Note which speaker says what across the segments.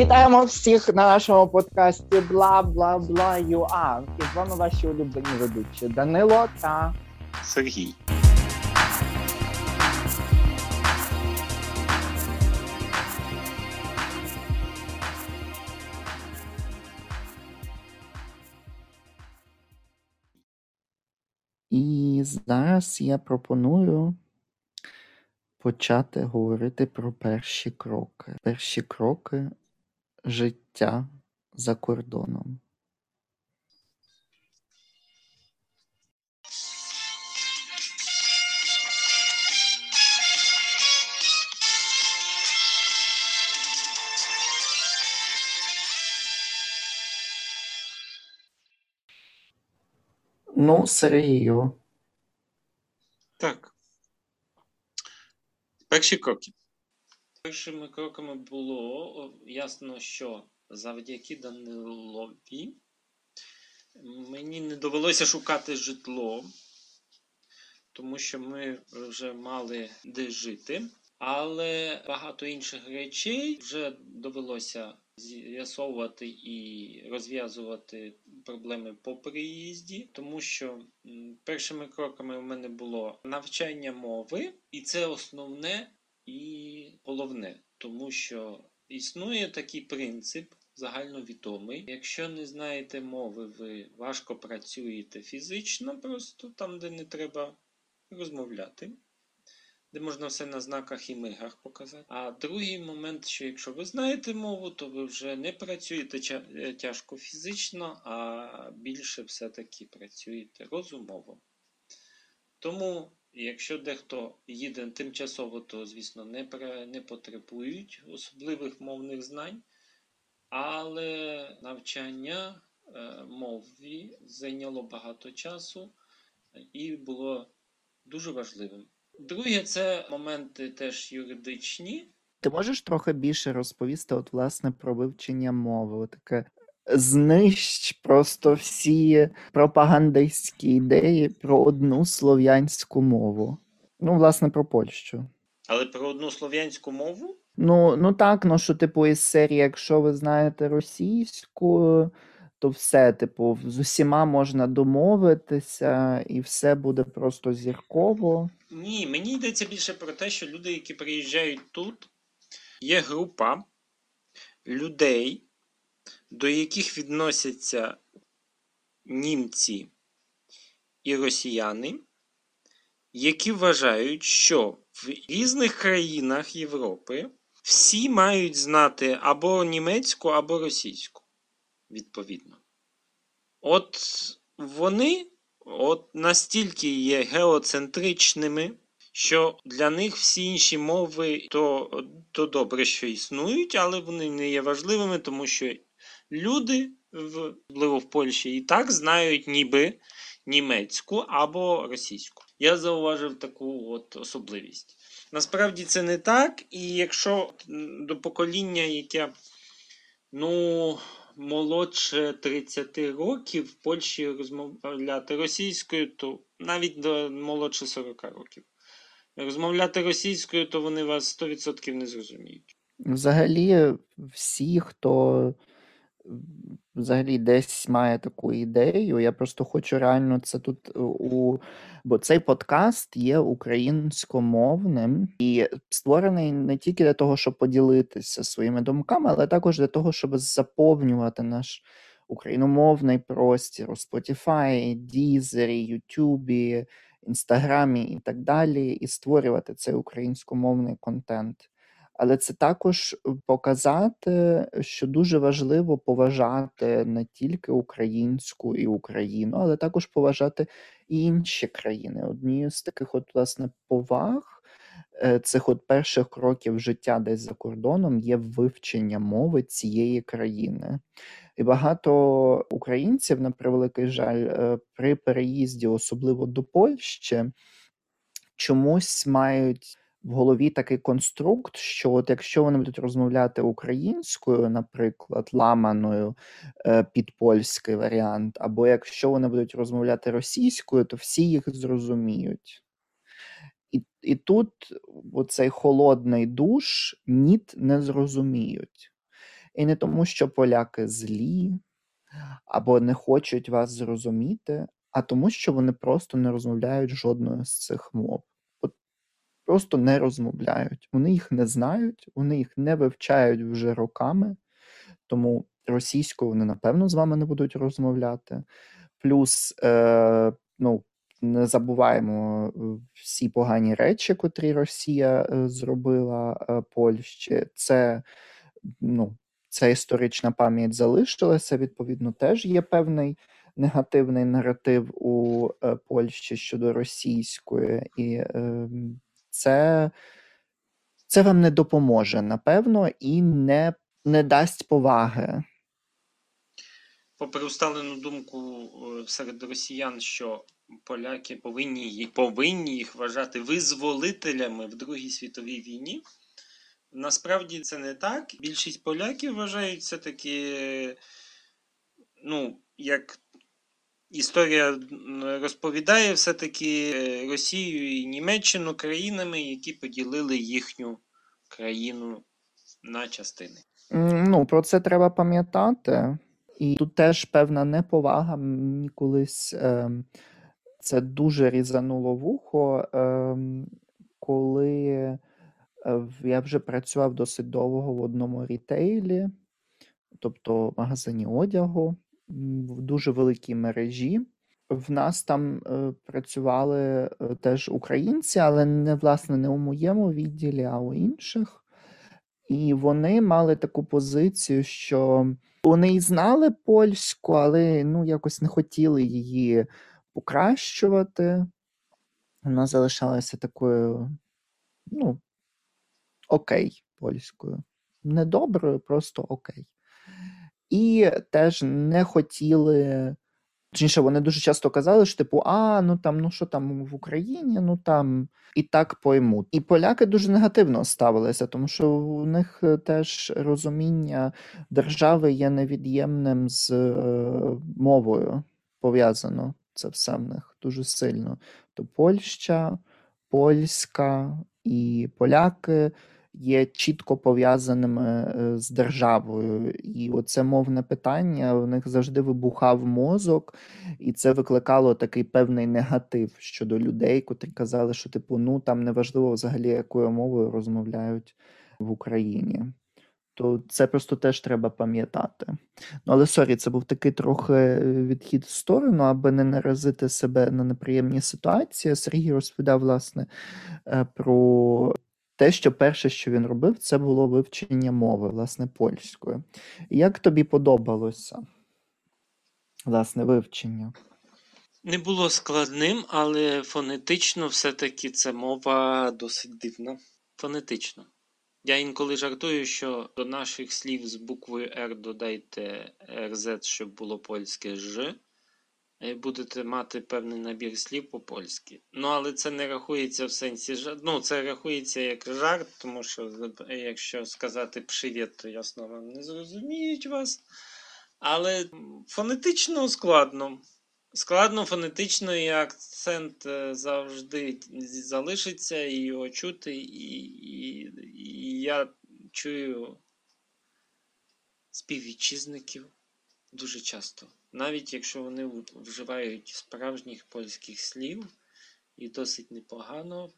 Speaker 1: Вітаємо всіх на нашому подкасті бла бла бла юа. І з вами ваші улюблені ведучі Данило та
Speaker 2: Сергій.
Speaker 1: І зараз я пропоную почати говорити про перші кроки. Перші кроки життя за кордоном. Ну, Сергію,
Speaker 2: Так. Перші кроки. Першими кроками було ясно, що завдяки Данилові мені не довелося шукати житло, тому що ми вже мали де жити. Але багато інших речей вже довелося з'ясовувати і розв'язувати проблеми по приїзді, тому що першими кроками в мене було навчання мови, і це основне головне, тому що існує такий принцип. Загальновідомий. Якщо не знаєте мови, ви важко працюєте фізично, просто там, де не треба розмовляти де можна все на знаках і мигах показати. А другий момент, що якщо ви знаєте мову, то ви вже не працюєте е, тяжко фізично, а більше все-таки працюєте розумово. Тому, якщо дехто їде тимчасово, то, звісно, не, не потребують особливих мовних знань, але навчання е, мові зайняло багато часу і було дуже важливим. Друге, це моменти теж юридичні.
Speaker 1: ти можеш трохи більше розповісти, от, власне, про вивчення мови? Таке знищ просто всі пропагандистські ідеї про одну слов'янську мову. Ну, власне, про Польщу.
Speaker 2: Але про одну слов'янську мову
Speaker 1: Ну, ну так, ну що, типу, із серії, якщо ви знаєте російську, то все, типу, з усіма можна домовитися, і все буде просто зірково.
Speaker 2: ні, мені йдеться більше про те, що люди, які приїжджають тут, є група людей, до яких відносяться німці і росіяни, які вважають, що в різних країнах Європи всі мають знати або німецьку, або російську, відповідно. От вони от настільки є геоцентричними, що для них всі інші мови то, то добре, що існують, але вони не є важливими, тому що люди, особливо в Польщі, і так знають ніби німецьку або російську. Я зауважив таку от особливість. Насправді це не так, і якщо до покоління, яке ну, молодше 30 років в Польщі розмовляти російською, то навіть до молодше 40 років. Розмовляти російською, то вони вас 100% не зрозуміють.
Speaker 1: Взагалі, всі, хто взагалі десь має таку ідею, я просто хочу реально це тут е, у. Бо цей подкаст є українськомовним і створений не тільки для того, щоб поділитися своїми думками, але також для того, щоб заповнювати наш україномовний простір у Spotify, Deezer, YouTube, Інстаграмі і так далі, і створювати цей українськомовний контент. Але це також показати, що дуже важливо поважати не тільки українську і Україну, але також поважати і інші країни. Однією з таких, от, власне, поваг е, цих от перших кроків життя десь за кордоном є вивчення мови цієї країни. І багато українців, на превеликий жаль, е, при переїзді, особливо до Польщі, чомусь мають в голові такий конструкт, що от якщо вони будуть розмовляти українською, наприклад, ламаною е, під польський варіант, або якщо вони будуть розмовляти російською, то всі їх зрозуміють. І, і тут оцей холодний душ ніт не зрозуміють. І не тому, що поляки злі або не хочуть вас зрозуміти, а тому, що вони просто не розмовляють жодною з цих мов. Просто не розмовляють. Вони їх не знають, вони їх не вивчають вже роками, тому російською вони, напевно, з вами не будуть розмовляти. Плюс, е, ну, не забуваємо е, всі погані речі, котрі Росія е, зробила е, Польщі. Це ну, ця історична пам'ять залишилася. Відповідно, теж є певний негативний наратив у Польщі щодо російської, і е, це, це вам не допоможе, напевно, і не, не дасть поваги.
Speaker 2: Попри усталену думку е, серед росіян, що поляки повинні повинні їх вважати визволителями в Другій світовій війні. Насправді це не так. Більшість поляків вважають все таки, ну, як історія розповідає, все-таки е, Росію і Німеччину країнами, які поділили їхню країну на частини.
Speaker 1: Ну, про це треба пам'ятати. І тут теж певна неповага. Мені колись е, це дуже різануло вухо, е, коли я вже працював досить довго в одному рітейлі, тобто в магазині одягу, в дуже великій мережі. В нас там е, працювали е, теж українці, але не власне не у моєму відділі, а у інших. І вони мали таку позицію, що вони й знали польську, але ну, якось не хотіли її покращувати. Вона залишалася такою, ну, окей, польською. Не доброю, просто окей. І теж не хотіли. Точніше, вони дуже часто казали, що типу, а, ну там, ну що там в Україні, ну там і так поймуть. І поляки дуже негативно ставилися, тому що у них е, теж розуміння держави є невід'ємним з е, мовою пов'язано. Це все в них дуже сильно. То Польща, польська і поляки є чітко пов'язаними е, з державою. І оце мовне питання в них завжди вибухав мозок, і це викликало такий певний негатив щодо людей, котрі казали, що типу, ну там неважливо взагалі, якою мовою розмовляють в Україні. То це просто теж треба пам'ятати. Ну, але sorry, це був такий трохи е, відхід в сторону, аби не наразити себе на неприємні ситуації. Сергій розповідав, власне, е, про те, що перше, що він робив, це було вивчення мови, власне, польської. Як тобі подобалося, власне, вивчення?
Speaker 2: Не було складним, але фонетично все-таки це мова досить дивна. Фонетично. Я інколи жартую, що до наших слів з буквою R додайте RZ, щоб було польське Ж. Е, будете мати певний набір слів по-польськи. Ну, але це не рахується в сенсі. Ну, це рахується як жарт, тому що, якщо сказати привіт, то ясно вам не зрозуміють вас. Але фонетично складно. Складно фонетично і акцент е, завжди залишиться, і його чути, і, і, і я чую співвітчизників дуже часто навіть якщо вони вживають справжніх польських слів, і досить непогано,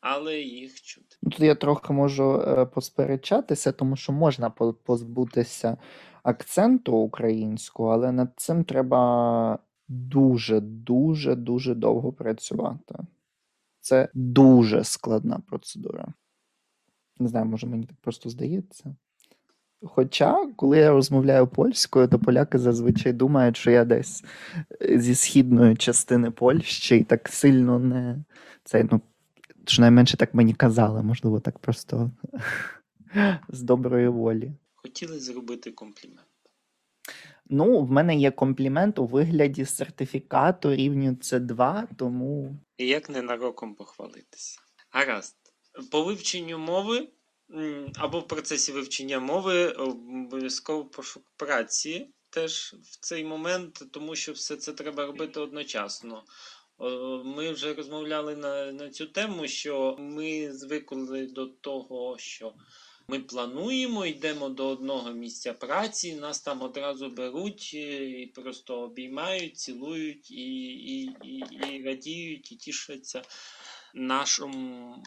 Speaker 2: але їх чути.
Speaker 1: Тут я трохи можу е, посперечатися, тому що можна позбутися акценту українського, але над цим треба дуже, дуже, дуже довго працювати. Це дуже складна процедура. Не знаю, може мені так просто здається. Хоча, коли я розмовляю польською, то поляки зазвичай думають, що я десь е, зі східної частини Польщі і так сильно не це, ну, щонайменше так мені казали, можливо, так просто з доброї волі.
Speaker 2: Хотіли зробити комплімент.
Speaker 1: Ну, в мене є комплімент у вигляді сертифікату рівню С2, тому.
Speaker 2: І як ненароком похвалитися. Гаразд. По вивченню мови або в процесі вивчення мови обов'язково пошук праці теж в цей момент, тому що все це треба робити одночасно. Ми вже розмовляли на на цю тему, що ми звикли до того, що Ми плануємо, йдемо до одного місця праці, нас там одразу беруть і просто обіймають, цілують і і, і, і радіють, і тішаться нашому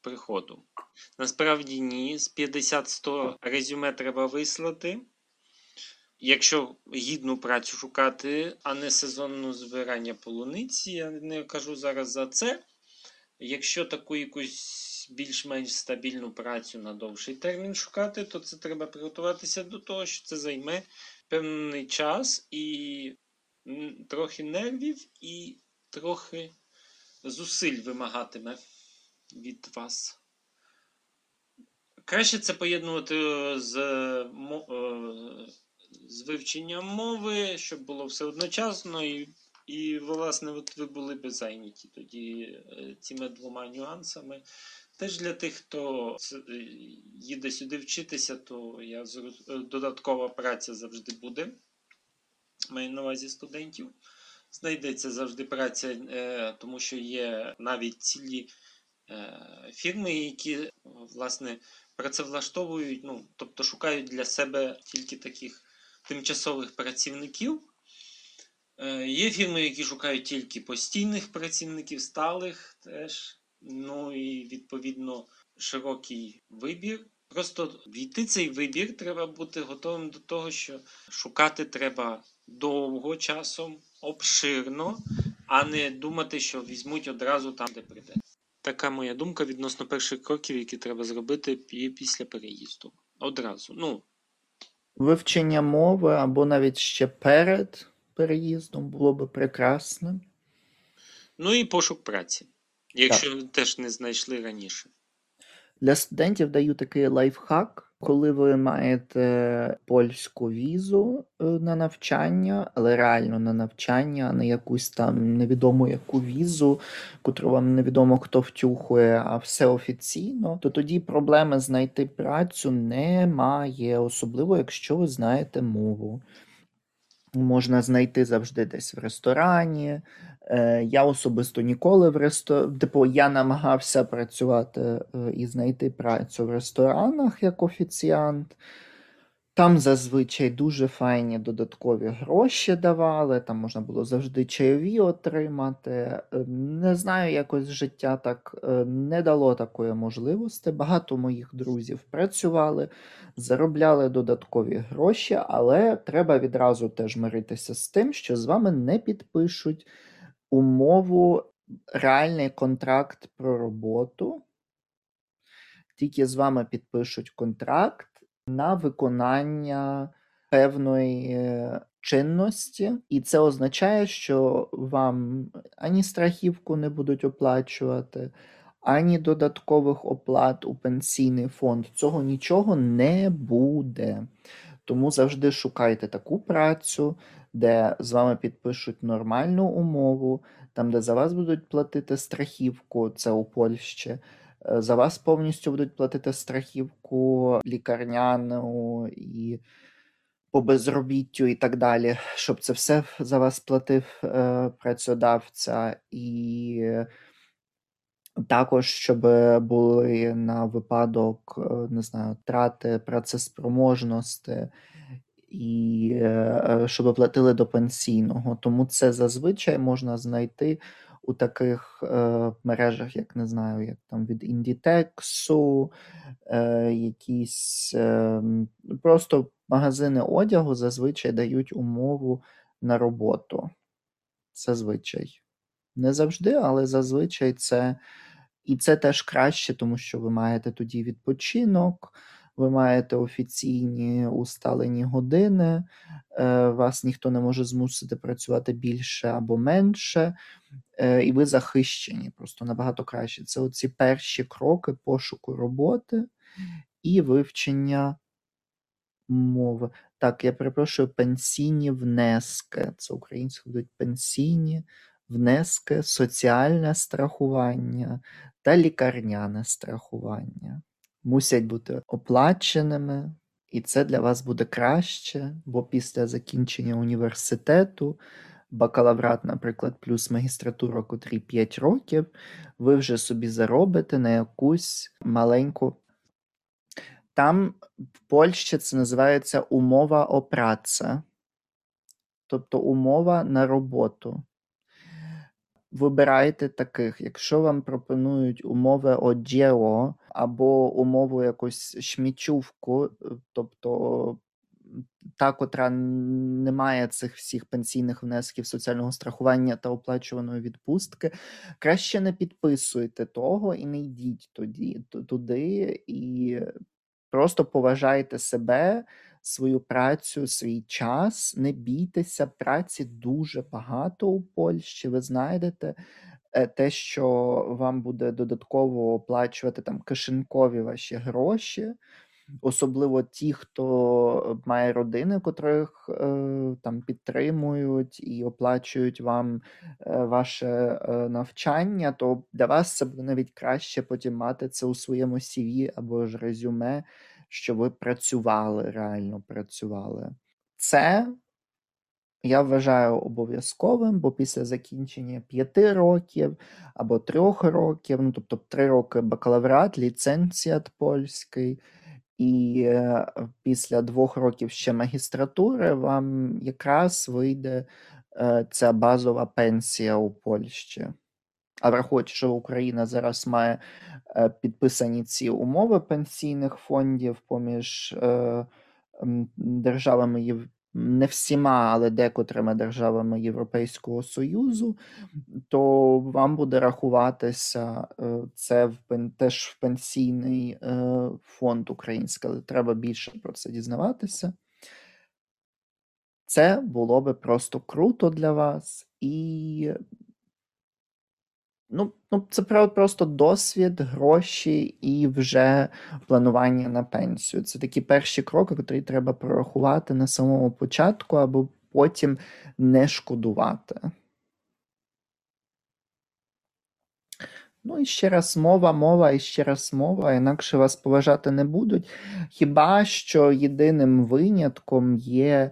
Speaker 2: приходу. Насправді ні, з 50-100 резюме треба вислати. Якщо гідну працю шукати, а не сезонне збирання полуниці, я не кажу зараз за це. Якщо таку якусь більш-менш стабільну працю на довший термін шукати, то це треба приготуватися до того, що це займе певний час і трохи нервів, і трохи зусиль вимагатиме від вас. Краще це поєднувати з з вивченням мови, щоб було все одночасно, і, і власне, от ви були би зайняті тоді е, цими двома нюансами. Теж для тих, хто е, їде сюди вчитися, то я е, додаткова праця завжди буде. Маю на увазі студентів. Знайдеться завжди праця, тому що є навіть цілі фірми, які власне працевлаштовують, ну, тобто шукають для себе тільки таких тимчасових працівників. Е, є фірми, які шукають тільки постійних працівників, сталих теж. Ну і відповідно широкий вибір. Просто війти цей вибір треба бути готовим до того, що шукати треба довго часом, обширно, а не думати, що візьмуть одразу там, де прийде. Така моя думка відносно перших кроків, які треба зробити після переїзду. Одразу. Ну,
Speaker 1: Вивчення мови або навіть ще перед переїздом було би прекрасним.
Speaker 2: Ну і пошук праці, якщо так. теж не знайшли раніше.
Speaker 1: Для студентів даю такий лайфхак. Коли ви маєте польську візу е, на навчання, але реально на навчання, а не якусь там невідому яку візу, котру вам невідомо хто втюхує, а все офіційно, то тоді проблеми знайти працю немає, особливо якщо ви знаєте мову. Можна знайти завжди десь в ресторані. Е, я особисто ніколи в ресторані, типу, я намагався працювати е, і знайти працю в ресторанах як офіціант. Там зазвичай дуже файні додаткові гроші давали, там можна було завжди чайові отримати. Е, не знаю, якось життя так не дало такої можливості. Багато моїх друзів працювали, заробляли додаткові гроші, але треба відразу теж миритися з тим, що з вами не підпишуть умову реальний контракт про роботу. Тільки з вами підпишуть контракт на виконання певної е, чинності, і це означає, що вам ані страхівку не будуть оплачувати, ані додаткових оплат у пенсійний фонд. Цього нічого не буде. Тому завжди шукайте таку працю, де з вами підпишуть нормальну умову, там, де за вас будуть платити страхівку, це у Польщі. Е, за вас повністю будуть платити страхівку лікарняну і по безробіттю і так далі, щоб це все за вас платив е, працедавця, і також щоб були на випадок, е, не знаю, трати працеспроможності і щоб платили до пенсійного. Тому це зазвичай можна знайти у таких е, мережах, як не знаю, як там від Індітексу, е, якісь е, просто магазини одягу зазвичай дають умову на роботу. Зазвичай. Не завжди, але зазвичай це. І це теж краще, тому що ви маєте тоді відпочинок ви маєте офіційні усталені години, е, вас ніхто не може змусити працювати більше або менше, е, і ви захищені просто набагато краще. Це оці перші кроки пошуку роботи і вивчення мови. Так, я перепрошую пенсійні внески. Це українською будуть пенсійні внески, соціальне страхування та лікарняне страхування мусять бути оплаченими, і це для вас буде краще, бо після закінчення університету, бакалаврат, наприклад, плюс магістратура, котрі 5 років, ви вже собі заробите на якусь маленьку. Там в Польщі це називається умова о праця, тобто умова на роботу. Вибирайте таких. Якщо вам пропонують умови о або умову якусь шмічувку, тобто та, котра не має цих всіх пенсійних внесків соціального страхування та оплачуваної відпустки, краще не підписуйте того і не йдіть тоді, туди і просто поважайте себе, свою працю, свій час, не бійтеся, праці дуже багато у Польщі. Ви знайдете е, те, що вам буде додатково оплачувати там кишенькові ваші гроші особливо ті, хто має родини, котрих е, там підтримують і оплачують вам е, ваше навчання, то для вас це буде навіть краще потім мати це у своєму CV або ж резюме, що ви працювали, реально працювали. Це я вважаю обов'язковим, бо після закінчення п'яти років або трьох років, ну тобто три роки бакалаврат, ліцензіат польський. І е, після двох років ще магістратури вам якраз вийде е, ця базова пенсія у Польщі. А враховуючи, що Україна зараз має е, підписані ці умови пенсійних фондів поміж державами не всіма, але декотрими державами Європейського Союзу, то вам буде рахуватися е, це в теж в пенсійний е, фонд український, але треба більше про це дізнаватися. Це було би просто круто для вас і Ну, ну це просто досвід, гроші і вже планування на пенсію. Це такі перші кроки, які треба прорахувати на самому початку, або потім не шкодувати. Ну і ще раз мова, мова, і ще раз мова, інакше вас поважати не будуть. Хіба що єдиним винятком є,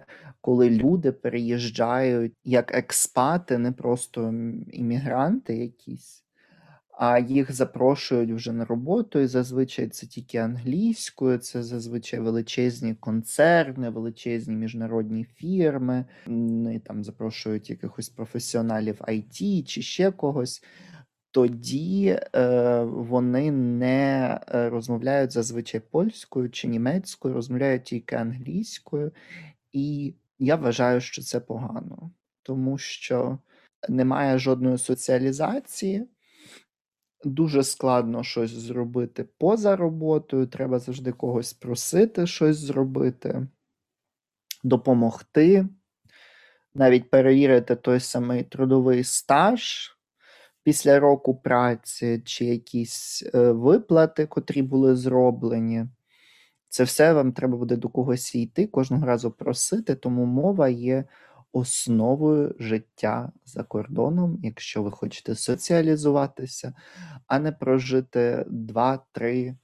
Speaker 1: коли люди переїжджають як експати, не просто іммігранти якісь, а їх запрошують вже на роботу, і зазвичай це тільки англійською, це зазвичай величезні концерни, величезні міжнародні фірми, і там запрошують якихось професіоналів IT чи ще когось. Тоді е, вони не е, розмовляють зазвичай польською чи німецькою, розмовляють тільки англійською, і я вважаю, що це погано, тому що немає жодної соціалізації. Дуже складно щось зробити поза роботою, треба завжди когось просити щось зробити, допомогти, навіть перевірити той самий трудовий стаж після року праці чи якісь е, виплати, котрі були зроблені. Це все вам треба буде до когось йти, кожного разу просити, тому мова є основою життя за кордоном, якщо ви хочете соціалізуватися, а не прожити 2-3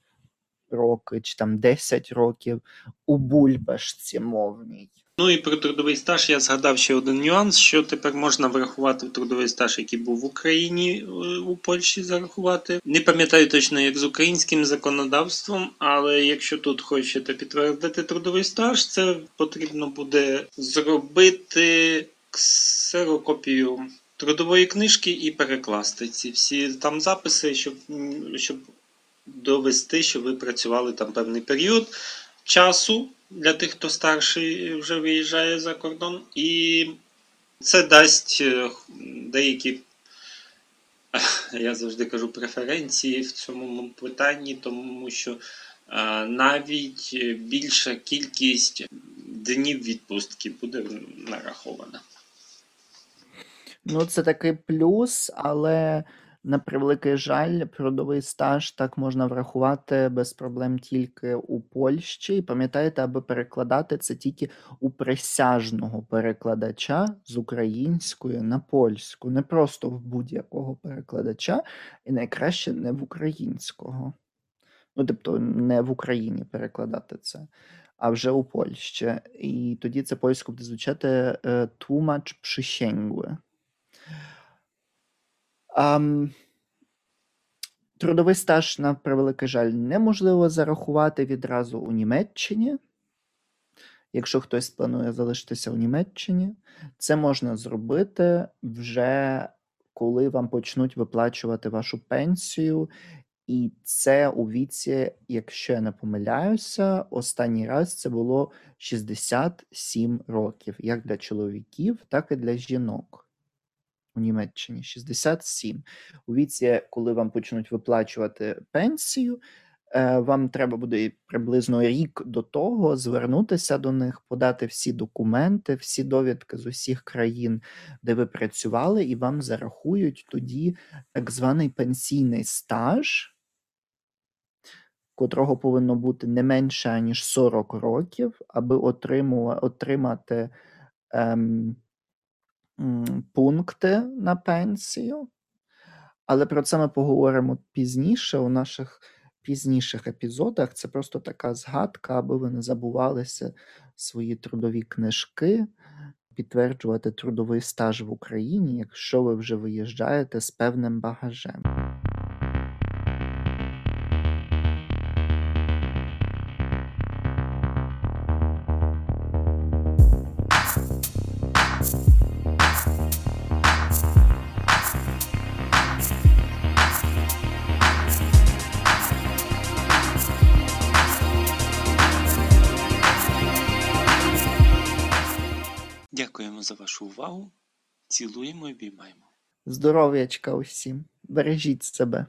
Speaker 1: роки чи там 10 років у бульбашці мовній.
Speaker 2: Ну і про трудовий стаж я згадав ще один нюанс, що тепер можна врахувати трудовий стаж, який був в Україні е, у Польщі зарахувати. Не пам'ятаю точно, як з українським законодавством, але якщо тут хочете підтвердити трудовий стаж, це потрібно буде зробити ксерокопію трудової книжки і перекласти ці всі там записи, щоб, щоб довести, що ви працювали там певний період часу для тих, хто старший вже виїжджає за кордон, і це дасть е, деякі, я завжди кажу, преференції в цьому питанні, тому що е, навіть більша кількість днів відпустки буде нарахована.
Speaker 1: Ну, це такий плюс, але на превеликий жаль, трудовий стаж так можна врахувати без проблем тільки у Польщі. І пам'ятаєте, аби перекладати це тільки у присяжного перекладача з української на польську, не просто в будь-якого перекладача, і найкраще не в українського. Ну, тобто, не в Україні перекладати це, а вже у Польщі. І тоді це польську буде звучати е, тлумач przysięgły. Um, Трудовий стаж, на превеликий жаль, неможливо зарахувати відразу у Німеччині. Якщо хтось планує залишитися у Німеччині, це можна зробити вже коли вам почнуть виплачувати вашу пенсію. І це у віці, якщо я не помиляюся, останній раз це було 67 років, як для чоловіків, так і для жінок у Німеччині. 67. У віці, коли вам почнуть виплачувати пенсію, е, вам треба буде приблизно рік до того звернутися до них, подати всі документи, всі довідки з усіх країн, де ви працювали, і вам зарахують тоді так званий пенсійний стаж котрого повинно бути не менше ніж 40 років, аби отримати ем, пункти на пенсію. Але про це ми поговоримо пізніше у наших пізніших епізодах. Це просто така згадка, аби ви не забувалися свої трудові книжки, підтверджувати трудовий стаж в Україні, якщо ви вже виїжджаєте з певним багажем.
Speaker 2: Увагу. Цілуємо і обіймаємо.
Speaker 1: Здоров'ячка усім. Бережіть себе.